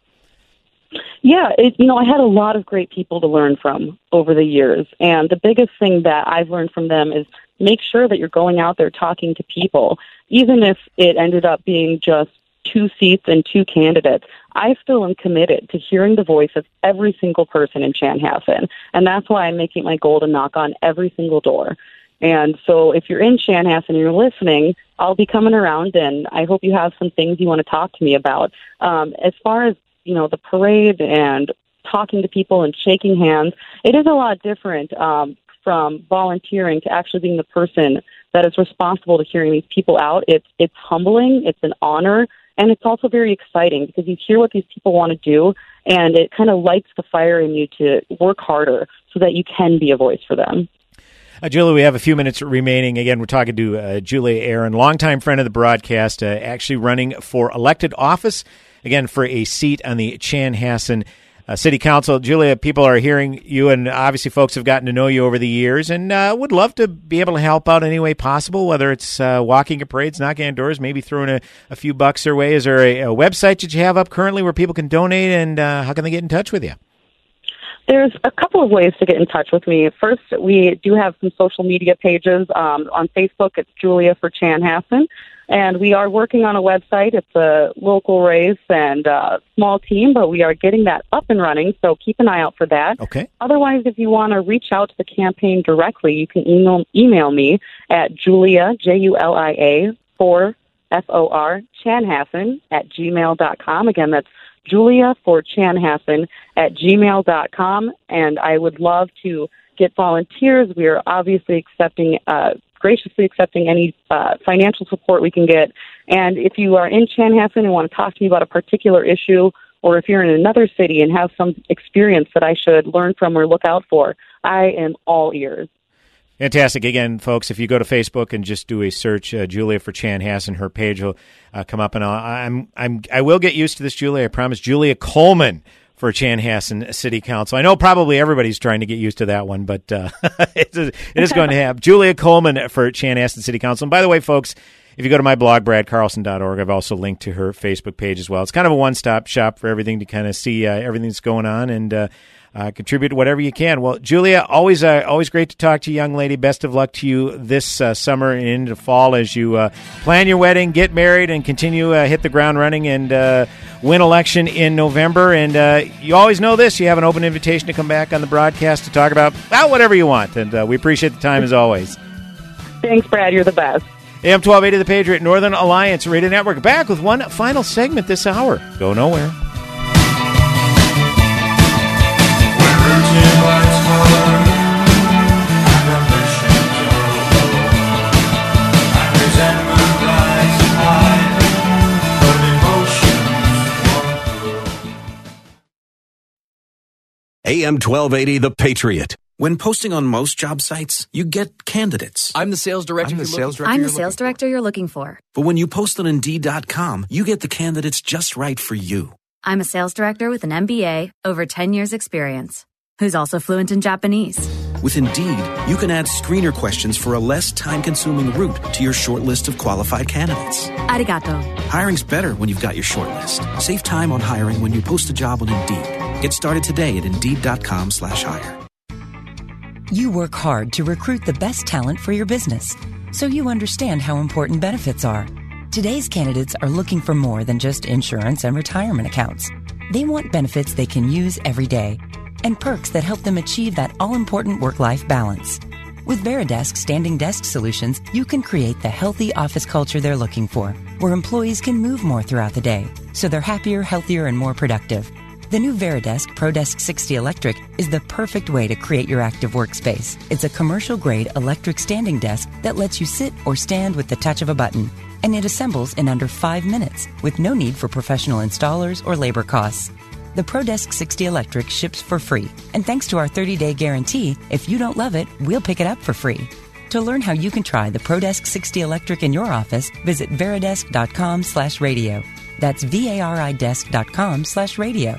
Yeah, it, you know, I had a lot of great people to learn from over the years. And the biggest thing that I've learned from them is make sure that you're going out there talking to people. Even if it ended up being just two seats and two candidates, I still am committed to hearing the voice of every single person in Chanhassen. And that's why I'm making my goal to knock on every single door. And so if you're in Chanhassen and you're listening, I'll be coming around and I hope you have some things you want to talk to me about. Um, as far as, you know, the parade and talking to people and shaking hands, it is a lot different um, from volunteering to actually being the person that is responsible to hearing these people out. It's, it's humbling, it's an honor, and it's also very exciting because you hear what these people want to do and it kind of lights the fire in you to work harder so that you can be a voice for them. Uh, Julie, we have a few minutes remaining. Again, we're talking to uh, Julia Aaron, longtime friend of the broadcast, uh, actually running for elected office, again, for a seat on the Chanhassen uh, City Council. Julia, people are hearing you, and obviously folks have gotten to know you over the years, and uh, would love to be able to help out any way possible, whether it's uh, walking at parades, knocking on doors, maybe throwing a, a few bucks their way. Is there a, a website that you have up currently where people can donate, and uh, how can they get in touch with you? There's a couple of ways to get in touch with me. First, we do have some social media pages. Um, on Facebook, it's Julia for Chanhassen. And we are working on a website. It's a local race and uh, small team, but we are getting that up and running. So keep an eye out for that. Okay. Otherwise, if you want to reach out to the campaign directly, you can email, email me at Julia, J U L I A, for F O R, Chanhassen at gmail.com. Again, that's Julia for Chanhassen at gmail.com. And I would love to get volunteers. We are obviously accepting, uh, graciously accepting any uh, financial support we can get. And if you are in Chanhassen and want to talk to me about a particular issue, or if you're in another city and have some experience that I should learn from or look out for, I am all ears. Fantastic. Again, folks, if you go to Facebook and just do a search, uh, Julia for Chanhassen, her page will uh, come up. And I'll, I'm, I'm, I will get used to this, Julia. I promise. Julia Coleman for Chanhassen City Council. I know probably everybody's trying to get used to that one, but uh, it is- it is going to happen. Julia Coleman for Chanhassen City Council. And by the way, folks, if you go to my blog, bradcarlson.org, I've also linked to her Facebook page as well. It's kind of a one stop shop for everything to kind of see uh, everything that's going on and uh, uh, contribute whatever you can. Well, Julia, always uh, always great to talk to you, young lady. Best of luck to you this uh, summer and into fall as you uh, plan your wedding, get married, and continue uh, hit the ground running and uh, win election in November. And uh, you always know this: you have an open invitation to come back on the broadcast to talk about well, whatever you want. And uh, we appreciate the time as always. Thanks, Brad. You're the best. AM 1280 The Patriot Northern Alliance Radio Network back with one final segment this hour. Go nowhere. AM 1280 The Patriot. When posting on most job sites, you get candidates. I'm the sales director. I'm the sales director. I'm the sales director you're looking for. But when you post on Indeed.com, you get the candidates just right for you. I'm a sales director with an MBA, over 10 years experience, who's also fluent in Japanese. With Indeed, you can add screener questions for a less time consuming route to your short list of qualified candidates. Arigato. Hiring's better when you've got your short list. Save time on hiring when you post a job on Indeed. Get started today at Indeed.com slash hire. You work hard to recruit the best talent for your business, so you understand how important benefits are. Today's candidates are looking for more than just insurance and retirement accounts. They want benefits they can use every day and perks that help them achieve that all important work life balance. With Varidesk standing desk solutions, you can create the healthy office culture they're looking for, where employees can move more throughout the day, so they're happier, healthier, and more productive. The new Varidesk ProDesk 60 Electric is the perfect way to create your active workspace. It's a commercial grade electric standing desk that lets you sit or stand with the touch of a button. And it assembles in under five minutes with no need for professional installers or labor costs. The ProDesk 60 Electric ships for free. And thanks to our 30 day guarantee, if you don't love it, we'll pick it up for free. To learn how you can try the ProDesk 60 Electric in your office, visit varidesk.com slash radio. That's V-A-R-I desk.com slash radio.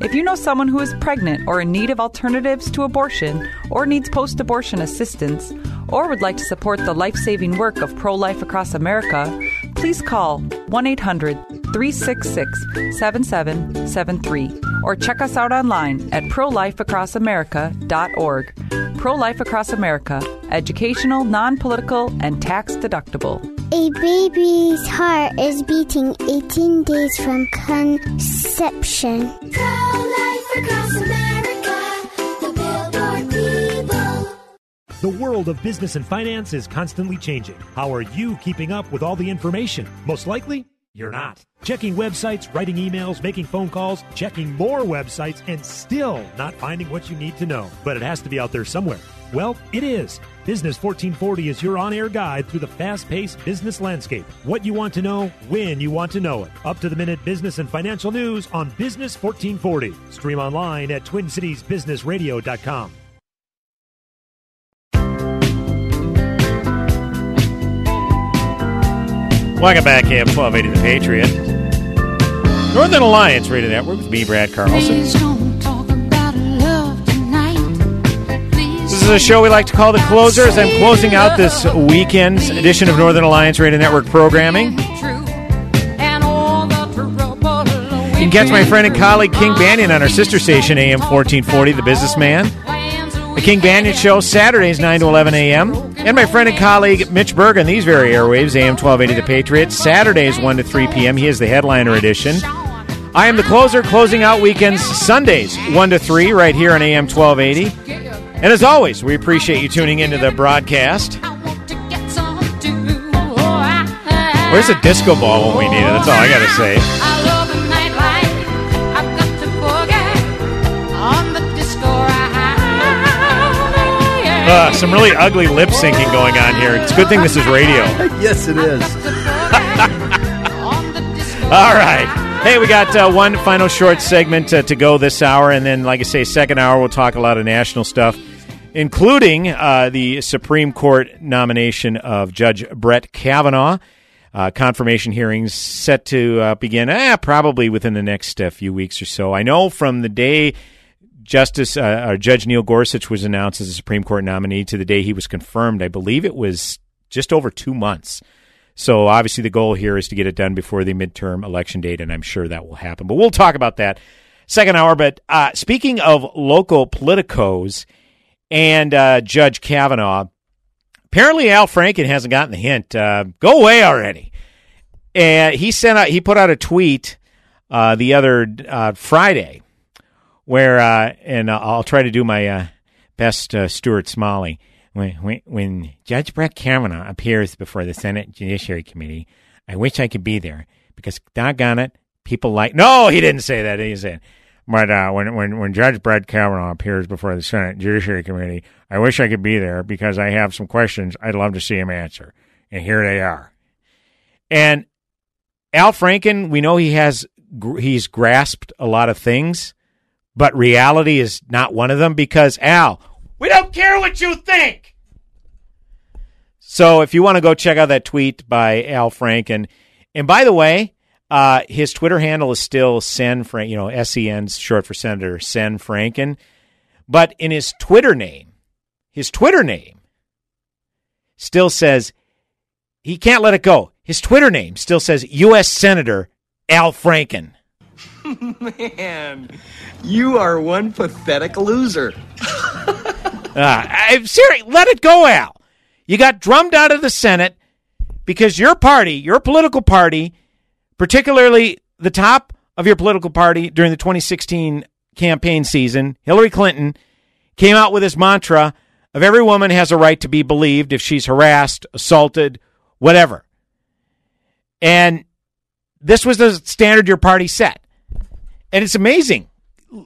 If you know someone who is pregnant or in need of alternatives to abortion or needs post abortion assistance or would like to support the life saving work of Pro Life Across America, please call 1 800 366 7773 or check us out online at prolifeacrossamerica.org. Pro Life Across America, educational, non political, and tax deductible. A baby's heart is beating 18 days from conception. The world of business and finance is constantly changing. How are you keeping up with all the information? Most likely, you're not. Checking websites, writing emails, making phone calls, checking more websites, and still not finding what you need to know. But it has to be out there somewhere. Well, it is. Business 1440 is your on air guide through the fast paced business landscape. What you want to know, when you want to know it. Up to the minute business and financial news on Business 1440. Stream online at TwinCitiesBusinessRadio.com. Welcome back, AM 1280 The Patriot. Northern Alliance Radio Network with me, Brad Carlson. Is a show we like to call The Closers. I'm closing out this weekend's edition of Northern Alliance Radio Network programming. You can catch my friend and colleague King Banaian on our sister station, AM 1440, The Businessman. The King Banaian Show, Saturdays, 9 to 11 a.m. And my friend and colleague Mitch Berg on these very airwaves, AM 1280 The Patriot, Saturdays, 1 to 3 p.m. He is the headliner edition. I am the closer, closing out weekends, Sundays, 1 to 3, right here on AM 1280. And as always, we appreciate you tuning into the broadcast. Where's the disco ball when we need it? That's all I got to say. The nightlife. I've got to forget on the disco ride. Uh, some really ugly lip syncing going on here. It's a good thing this is radio. yes, it is. All right. Hey, we got uh, one final short segment uh, to go this hour, and then, like I say, second hour we'll talk a lot of national stuff, including uh, the Supreme Court nomination of Judge Brett Kavanaugh. Uh, confirmation hearings set to uh, begin eh, probably within the next uh, few weeks or so. I know from the day Justice uh, or Judge Neil Gorsuch was announced as a Supreme Court nominee to the day he was confirmed, I believe it was just over two months. So obviously the goal here is to get it done before the midterm election date, and I'm sure that will happen. But we'll talk about that second hour. But uh, speaking of local politicos and uh, Judge Kavanaugh, apparently Al Franken hasn't gotten the hint. Uh, go away already. And he sent out, he put out a tweet uh, the other uh, Friday where, uh, and I'll try to do my uh, best Stuart Smalley. When, when, when Judge Brett Kavanaugh appears before the Senate Judiciary Committee, I wish I could be there because doggone it, people like. No, he didn't say that. He said, but uh, when when when Judge Brett Kavanaugh appears before the Senate Judiciary Committee, I wish I could be there because I have some questions I'd love to see him answer, and here they are. And Al Franken, we know he has he's grasped a lot of things, but reality is not one of them because Al, we don't care what you think. So if you want to go check out that tweet by Al Franken, and by the way, uh, his Twitter handle is still Sen Frank, you know, S E N's short for Senator Sen Franken, but in his Twitter name, his Twitter name still says he can't let it go. His Twitter name still says U.S. Senator Al Franken. Man, you are one pathetic loser. Uh, I'm serious. Let it go, Al. You got drummed out of the Senate because your party, your political party, particularly the top of your political party during the 2016 campaign season, Hillary Clinton, came out with this mantra of every woman has a right to be believed if she's harassed, assaulted, whatever. And this was the standard your party set. And it's amazing.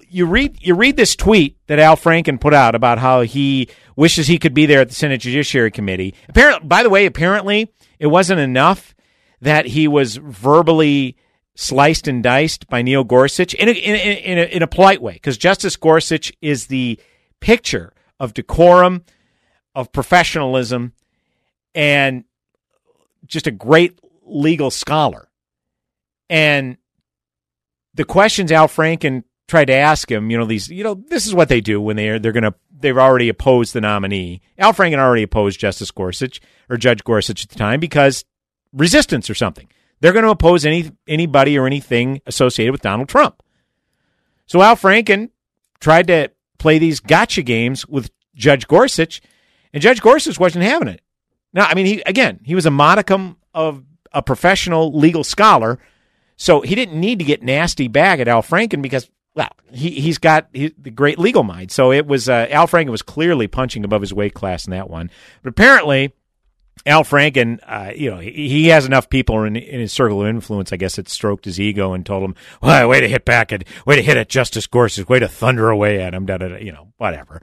You read you read this tweet that Al Franken put out about how he wishes he could be there at the Senate Judiciary Committee. Apparently, by the way, apparently it wasn't enough that he was verbally sliced and diced by Neil Gorsuch in a, in a, in a, in a polite way, because Justice Gorsuch is the picture of decorum, of professionalism, and just a great legal scholar. And the questions Al Franken tried to ask him, you know, these, you know, this is what they do when they're they're going to they've already opposed the nominee. Al Franken already opposed Justice Gorsuch or Judge Gorsuch at the time because resistance or something. They're going to oppose any anybody or anything associated with Donald Trump. So Al Franken tried to play these gotcha games with Judge Gorsuch, and Judge Gorsuch wasn't having it. Now, I mean, he again, he was a modicum of a professional legal scholar, so he didn't need to get nasty back at Al Franken because well, he he's got he, the great legal mind. So it was uh, Al Franken was clearly punching above his weight class in that one. But apparently, Al Franken, uh, you know, he, has enough people in, in his circle of influence, I guess, that stroked his ego and told him, "Well, way to hit back at, way to hit at Justice Gorsuch, way to thunder away at him, da da da, you know, whatever."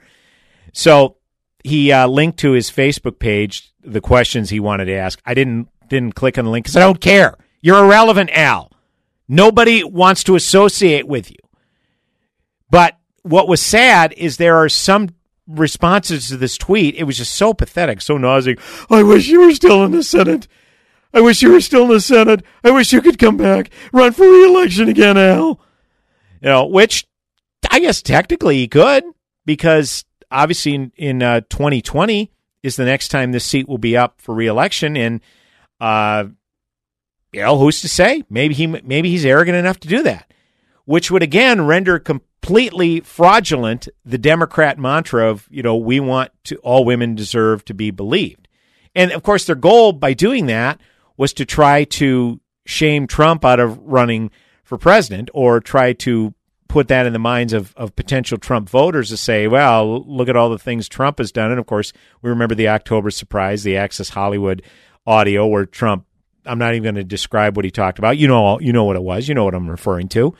So he uh, linked to his Facebook page the questions he wanted to ask. I didn't didn't click on the link because I don't care. You're irrelevant, Al. Nobody wants to associate with you. But what was sad is there are some responses to this tweet. It was just so pathetic, so nauseating. I wish you were still in the Senate. I wish you were still in the Senate. I wish you could come back, run for reelection again, Al. You know, which I guess technically he could because obviously in, in uh, 2020 is the next time this seat will be up for reelection, and uh, you know who's to say? Maybe he maybe he's arrogant enough to do that, which would again render completely fraudulent the Democrat mantra of you know we want to all women deserve to be believed, and of course their goal by doing that was to try to shame Trump out of running for president or try to put that in the minds of, of potential Trump voters to say, well, look at all the things Trump has done. And of course, we remember the October surprise, the Access Hollywood audio where Trump I'm not even going to describe what he talked about. You know, you know what it was. You know what I'm referring to.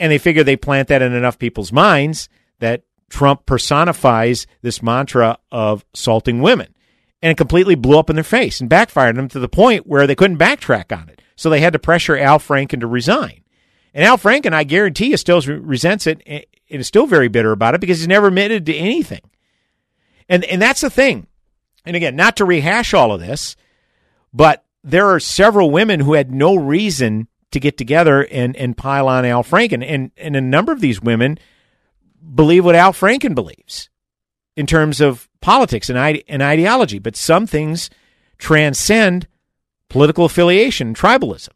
And they figure they plant that in enough people's minds that Trump personifies this mantra of assaulting women. And it completely blew up in their face and backfired them to the point where they couldn't backtrack on it. So they had to pressure Al Franken to resign. And Al Franken, I guarantee you, still resents it and is still very bitter about it because he's never admitted to anything. And and that's the thing. And again, not to rehash all of this, but there are several women who had no reason to get together and, and pile on Al Franken. And, and a number of these women believe what Al Franken believes in terms of politics and, ide- and ideology. But some things transcend political affiliation tribalism.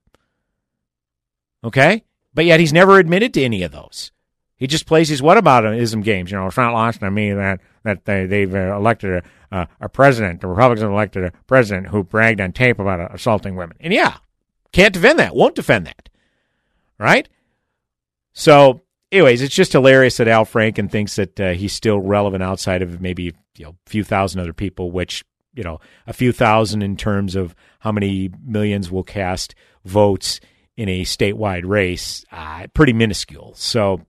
Okay? But yet he's never admitted to any of those. He just plays these whataboutism games. You know, it's not lost on me that that they, they've uh, elected a, uh, a president. The Republicans elected a president who bragged on tape about assaulting women. And yeah, can't defend that. Won't defend that. Right? So, anyways, it's just hilarious that Al Franken thinks that uh, he's still relevant outside of maybe you know a few thousand other people, which you know a few thousand in terms of how many millions will cast votes in a statewide race, uh, pretty minuscule. So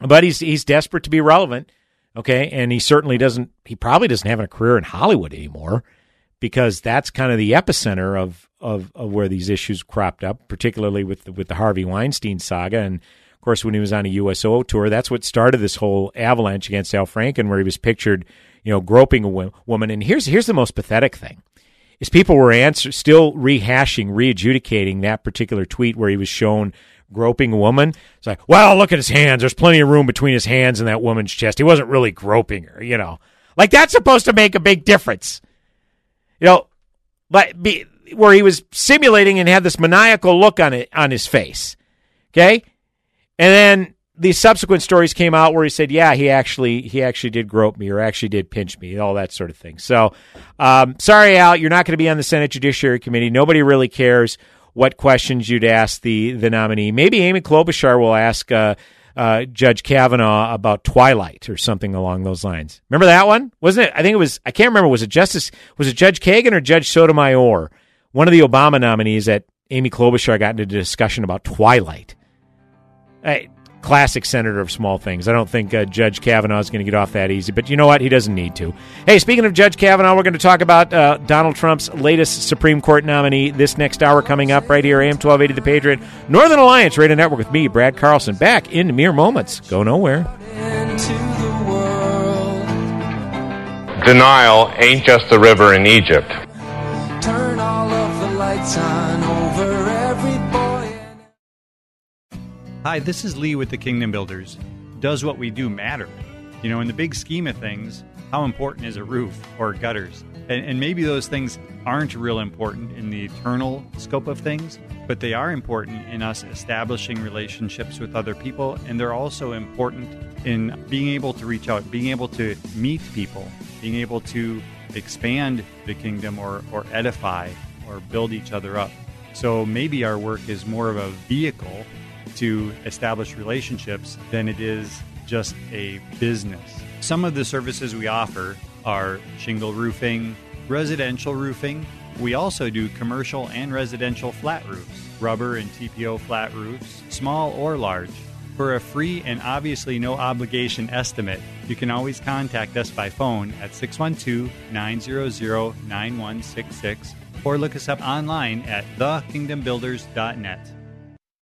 but he's he's desperate to be relevant. Okay, and he certainly doesn't. He probably doesn't have a career in Hollywood anymore because that's kind of the epicenter of of, of where these issues cropped up, particularly with the, with the Harvey Weinstein saga. And of course, when he was on a USO tour, that's what started this whole avalanche against Al Franken, where he was pictured, you know, groping a woman. And here's here's the most pathetic thing: is people were answer, still rehashing, re-adjudicating that particular tweet where he was shown groping a woman. It's like, well, look at his hands. There's plenty of room between his hands and that woman's chest. He wasn't really groping her, you know. Like that's supposed to make a big difference. You know, but be, where he was simulating and had this maniacal look on it on his face. Okay? And then the subsequent stories came out where he said, "Yeah, he actually he actually did grope me or actually did pinch me, all that sort of thing." So, um, sorry, Al, you're not going to be on the Senate Judiciary Committee. Nobody really cares what questions you'd ask the the nominee. Maybe Amy Klobuchar will ask uh, uh, Judge Kavanaugh about Twilight or something along those lines. Remember that one? Wasn't it? I think it was. I can't remember. Was it Justice? Was it Judge Kagan or Judge Sotomayor? One of the Obama nominees that Amy Klobuchar got into a discussion about Twilight. I, classic senator of small things. I don't think uh, Judge Kavanaugh is going to get off that easy, but you know what? He doesn't need to. Hey, speaking of Judge Kavanaugh, we're going to talk about uh, Donald Trump's latest Supreme Court nominee this next hour coming up right here, AM 1280 The Patriot, Northern Alliance Radio Network with me, Brad Carlson, back in mere moments. Go nowhere. Denial ain't just a river in Egypt. Turn all of the lights on Hi, this is Lee with the Kingdom Builders. Does what we do matter? You know, in the big scheme of things, how important is a roof or gutters? And, and, maybe those things aren't real important in the eternal scope of things, but they are important in us establishing relationships with other people. And they're also important in being able to reach out, being able to meet people, being able to expand the kingdom or, or edify or build each other up. So maybe our work is more of a vehicle to establish relationships than it is just a business. Some of the services we offer are shingle roofing, residential roofing. We also do commercial and residential flat roofs, rubber and TPO flat roofs, small or large. For a free and obviously no obligation estimate, you can always contact us by phone at 612 900 9166 or look us up online at thekingdombuilders.net.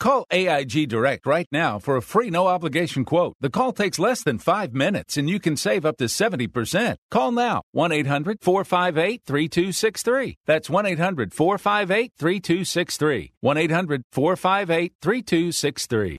Call AIG Direct right now for a free no obligation quote. The call takes less than five minutes and you can save up to 70%. Call now 1 800 458 3263. That's 1 800 458 3263. 1 800 458 3263.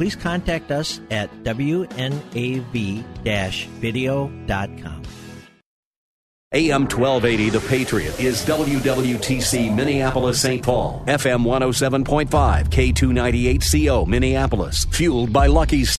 Please contact us at wnav-video.com. AM 1280 The Patriot is WWTC Minneapolis St. Paul, FM 107.5, K298CO Minneapolis, fueled by Lucky's.